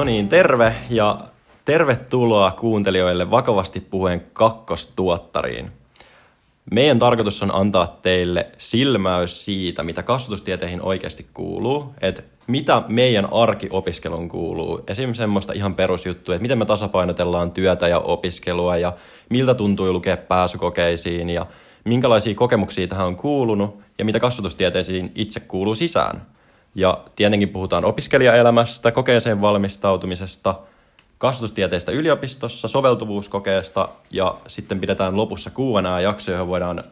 No niin, terve ja tervetuloa kuuntelijoille vakavasti puheen kakkostuottariin. Meidän tarkoitus on antaa teille silmäys siitä, mitä kasvatustieteihin oikeasti kuuluu, että mitä meidän arkiopiskeluun kuuluu. Esimerkiksi semmoista ihan perusjuttua, että miten me tasapainotellaan työtä ja opiskelua ja miltä tuntui lukea pääsykokeisiin ja minkälaisia kokemuksia tähän on kuulunut ja mitä kasvatustieteisiin itse kuuluu sisään. Ja tietenkin puhutaan opiskelijaelämästä, kokeeseen valmistautumisesta, kasvatustieteistä yliopistossa, soveltuvuuskokeesta ja sitten pidetään lopussa Q&A-jakso, johon voidaan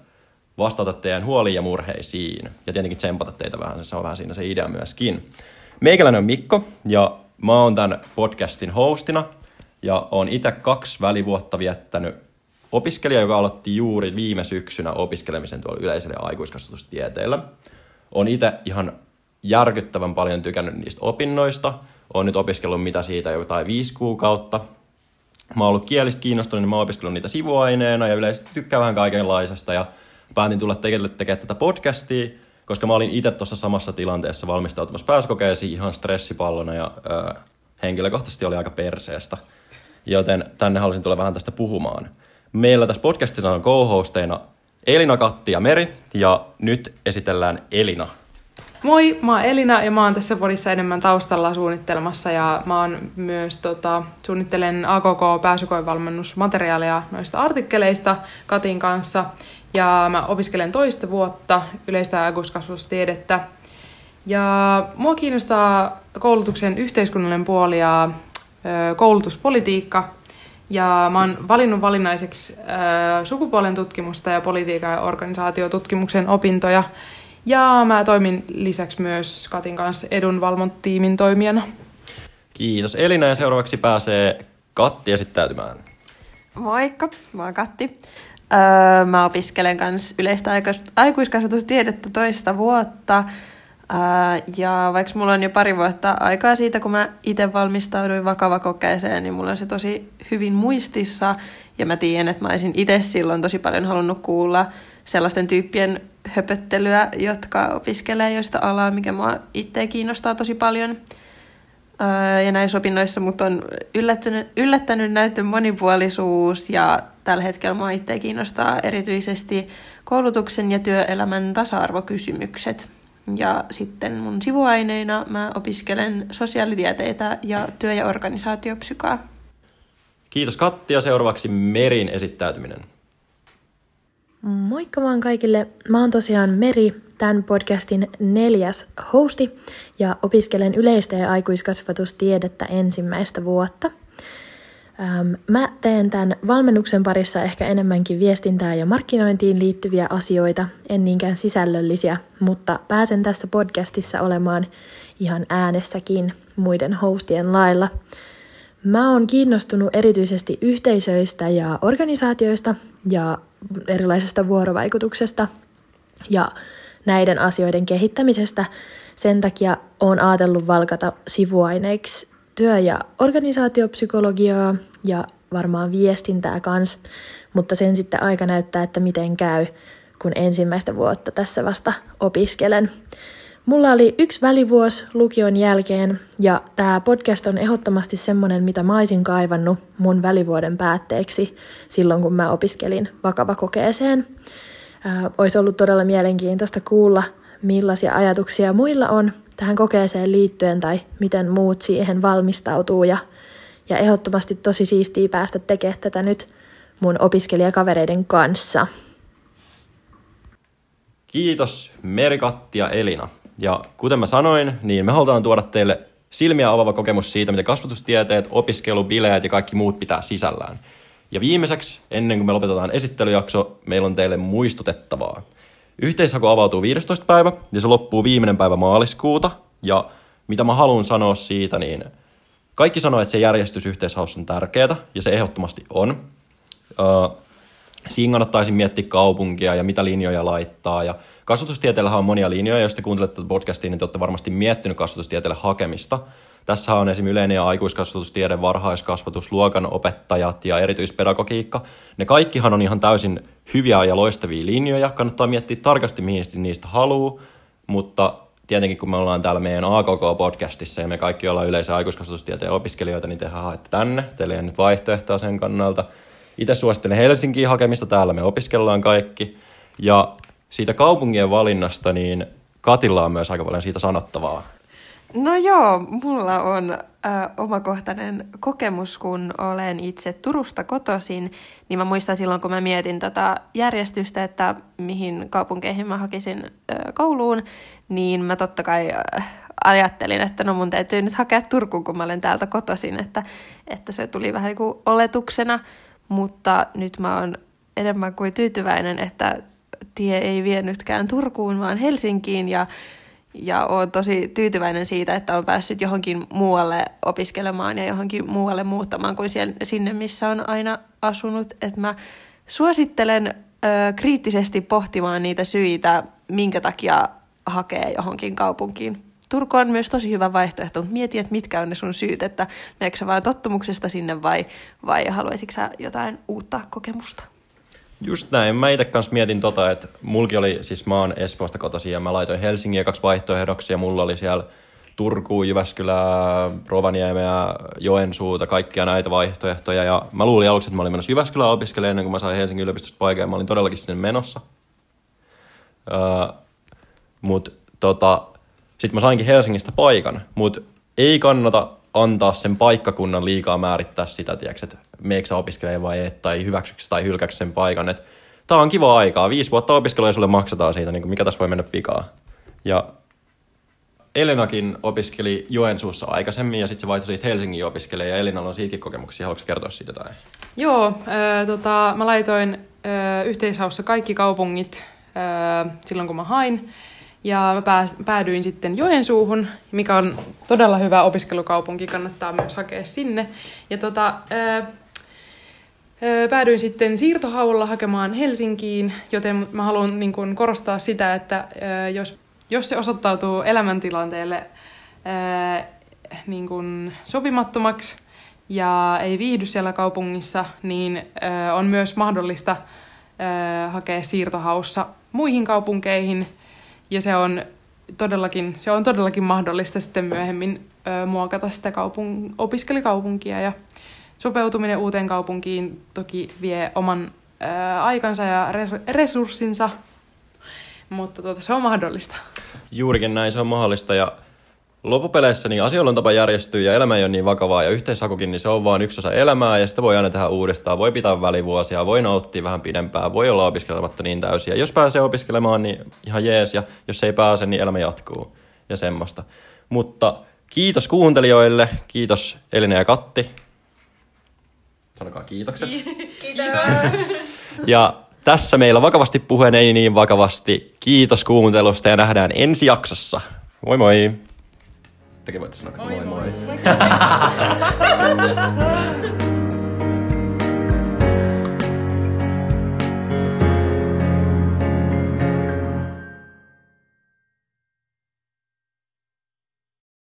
vastata teidän huoliin ja murheisiin. Ja tietenkin tsempata teitä vähän, se on vähän siinä se idea myöskin. Meikäläinen on Mikko ja mä oon tämän podcastin hostina ja on itse kaksi välivuotta viettänyt opiskelija, joka aloitti juuri viime syksynä opiskelemisen tuolla yleisellä aikuiskasvatustieteellä. On itse ihan järkyttävän paljon tykännyt niistä opinnoista. Olen nyt opiskellut mitä siitä jotain viisi kuukautta. Mä oon ollut kielistä kiinnostunut, niin mä oon opiskellut niitä sivuaineena ja yleisesti tykkään vähän kaikenlaisesta. Ja päätin tulla tekemään, tekemään tätä podcastia, koska mä olin itse tuossa samassa tilanteessa valmistautumassa pääsykokeisiin ihan stressipallona ja ö, henkilökohtaisesti oli aika perseestä. Joten tänne halusin tulla vähän tästä puhumaan. Meillä tässä podcastissa on co-hosteina Elina, Katti ja Meri, ja nyt esitellään Elina. Moi, mä oon Elina ja mä oon tässä podissa enemmän taustalla suunnittelemassa ja mä oon myös tota, suunnittelen AKK pääsykoevalmennusmateriaalia noista artikkeleista Katin kanssa. Ja mä opiskelen toista vuotta yleistä aikuiskasvatustiedettä. Ja mua kiinnostaa koulutuksen yhteiskunnallinen puoli ja ö, koulutuspolitiikka. Ja mä oon valinnut valinnaiseksi ö, sukupuolen tutkimusta ja politiikan ja organisaatiotutkimuksen opintoja ja mä toimin lisäksi myös Katin kanssa edunvalvontiimin toimijana. Kiitos Elina ja seuraavaksi pääsee Katti esittäytymään. Moikka, mä oon Katti. Öö, mä opiskelen kanssa yleistä aikuiskasvatustiedettä toista vuotta. Öö, ja vaikka mulla on jo pari vuotta aikaa siitä, kun mä itse valmistauduin vakava kokeeseen, niin mulla on se tosi hyvin muistissa. Ja mä tiedän, että mä olisin itse silloin tosi paljon halunnut kuulla sellaisten tyyppien höpöttelyä, jotka opiskelee joista alaa, mikä mua itse kiinnostaa tosi paljon. Öö, ja näissä opinnoissa mut on yllättänyt, yllättänyt näiden monipuolisuus ja tällä hetkellä mua itse kiinnostaa erityisesti koulutuksen ja työelämän tasa-arvokysymykset. Ja sitten mun sivuaineina mä opiskelen sosiaalitieteitä ja työ- ja organisaatiopsykaa. Kiitos Katti ja seuraavaksi Merin esittäytyminen. Moikka vaan kaikille. Mä oon tosiaan Meri, tämän podcastin neljäs hosti ja opiskelen yleistä ja aikuiskasvatustiedettä ensimmäistä vuotta. Mä teen tämän valmennuksen parissa ehkä enemmänkin viestintää ja markkinointiin liittyviä asioita, en niinkään sisällöllisiä, mutta pääsen tässä podcastissa olemaan ihan äänessäkin muiden hostien lailla. Mä oon kiinnostunut erityisesti yhteisöistä ja organisaatioista ja erilaisesta vuorovaikutuksesta ja näiden asioiden kehittämisestä. Sen takia olen ajatellut valkata sivuaineiksi työ- ja organisaatiopsykologiaa ja varmaan viestintää kans, mutta sen sitten aika näyttää, että miten käy, kun ensimmäistä vuotta tässä vasta opiskelen. Mulla oli yksi välivuosi lukion jälkeen ja tämä podcast on ehdottomasti semmonen, mitä mä olisin kaivannut mun välivuoden päätteeksi silloin, kun mä opiskelin vakavakokeeseen. Ää, olisi ollut todella mielenkiintoista kuulla, millaisia ajatuksia muilla on tähän kokeeseen liittyen tai miten muut siihen valmistautuu ja, ja ehdottomasti tosi siistiä päästä tekemään tätä nyt mun opiskelijakavereiden kanssa. Kiitos Merikatti ja Elina. Ja kuten mä sanoin, niin me halutaan tuoda teille silmiä avaava kokemus siitä, miten kasvatustieteet, opiskelu, bileet ja kaikki muut pitää sisällään. Ja viimeiseksi, ennen kuin me lopetetaan esittelyjakso, meillä on teille muistutettavaa. Yhteishaku avautuu 15. päivä ja se loppuu viimeinen päivä maaliskuuta. Ja mitä mä haluan sanoa siitä, niin kaikki sanoo, että se järjestys yhteishaussa on tärkeää ja se ehdottomasti on. Uh, siinä kannattaisi miettiä kaupunkia ja mitä linjoja laittaa. Ja kasvatustieteellähän on monia linjoja, jos te kuuntelette tätä podcastia, niin te olette varmasti miettinyt kasvatustieteelle hakemista. Tässä on esimerkiksi yleinen ja aikuiskasvatustiede, varhaiskasvatus, luokan opettajat ja erityispedagogiikka. Ne kaikkihan on ihan täysin hyviä ja loistavia linjoja. Kannattaa miettiä tarkasti, mihin niistä haluaa, mutta tietenkin kun me ollaan täällä meidän AKK-podcastissa ja me kaikki ollaan yleensä aikuiskasvatustieteen opiskelijoita, niin te haette tänne. Teillä ei nyt vaihtoehtoa sen kannalta. Itse suosittelen Helsinkiin hakemista, täällä me opiskellaan kaikki. Ja siitä kaupungien valinnasta, niin Katilla on myös aika paljon siitä sanottavaa. No joo, mulla on ö, omakohtainen kokemus, kun olen itse Turusta kotoisin, niin mä muistan silloin, kun mä mietin tätä järjestystä, että mihin kaupunkeihin mä hakisin ö, kouluun, niin mä totta kai ö, ajattelin, että no mun täytyy nyt hakea Turkuun, kun mä olen täältä kotoisin, että, että se tuli vähän niin kuin oletuksena, mutta nyt mä oon enemmän kuin tyytyväinen, että tie ei vienytkään Turkuun, vaan Helsinkiin ja ja olen tosi tyytyväinen siitä, että on päässyt johonkin muualle opiskelemaan ja johonkin muualle muuttamaan kuin sinne, missä on aina asunut. että mä suosittelen ö, kriittisesti pohtimaan niitä syitä, minkä takia hakee johonkin kaupunkiin. Turku on myös tosi hyvä vaihtoehto, mutta mieti, että mitkä on ne sun syyt, että meneekö vaan tottumuksesta sinne vai, vai haluaisitko sä jotain uutta kokemusta? Just näin. Mä itse kanssa mietin tota, että mulki oli, siis mä oon Espoosta kotoisin ja mä laitoin Helsingin kaksi vaihtoehdoksi ja mulla oli siellä Turku, Jyväskylää, Rovaniemeä, Joensuuta, kaikkia näitä vaihtoehtoja. Ja mä luulin aluksi, että mä olin menossa Jyväskylään opiskelemaan ennen kuin mä sain Helsingin yliopistosta paikan ja mä olin todellakin sinne menossa. Uh, mut tota, sit mä sainkin Helsingistä paikan, mut ei kannata antaa sen paikkakunnan liikaa määrittää sitä, tiiäks, että meeksä opiskelee vai et, tai hyväksyksi tai hylkäksi sen paikan. Että tää on kiva aikaa. Viisi vuotta opiskelua ja sulle maksataan siitä, niin mikä tässä voi mennä pikaa. Ja Elenakin opiskeli Joensuussa aikaisemmin ja sitten se vaihtoi siitä Helsingin opiskelemaan ja Elinalla on siitäkin kokemuksia. Haluatko kertoa siitä tai? Joo, äh, tota, mä laitoin äh, yhteishaussa kaikki kaupungit äh, silloin kun mä hain. Ja mä päädyin sitten Joensuuhun, mikä on todella hyvä opiskelukaupunki, kannattaa myös hakea sinne. Ja tota, ää, päädyin sitten siirtohaulla hakemaan Helsinkiin, joten mä haluan niin kun, korostaa sitä, että jos, jos se osoittautuu elämäntilanteelle ää, niin kun, sopimattomaksi ja ei viihdy siellä kaupungissa, niin ää, on myös mahdollista ää, hakea siirtohaussa muihin kaupunkeihin – ja se on todellakin, se on todellakin mahdollista sitten myöhemmin ö, muokata sitä kaupung- opiskelikaupunkia. Ja sopeutuminen uuteen kaupunkiin toki vie oman ö, aikansa ja res- resurssinsa, mutta tuota, se on mahdollista. Juurikin näin, se on mahdollista. Ja loppupeleissä niin asioilla on tapa järjestyä ja elämä ei ole niin vakavaa ja yhteishakukin, niin se on vain yksi osa elämää ja sitä voi aina tehdä uudestaan. Voi pitää välivuosia, voi nauttia vähän pidempään, voi olla opiskelematta niin täysiä. Jos pääsee opiskelemaan, niin ihan jees ja jos ei pääse, niin elämä jatkuu ja semmoista. Mutta kiitos kuuntelijoille, kiitos Elina ja Katti. Sanokaa kiitokset. Kiitos. Ja tässä meillä vakavasti puheen ei niin vakavasti. Kiitos kuuntelusta ja nähdään ensi jaksossa. Moi moi! Tekin voitte sanoa, että moi moi. moi.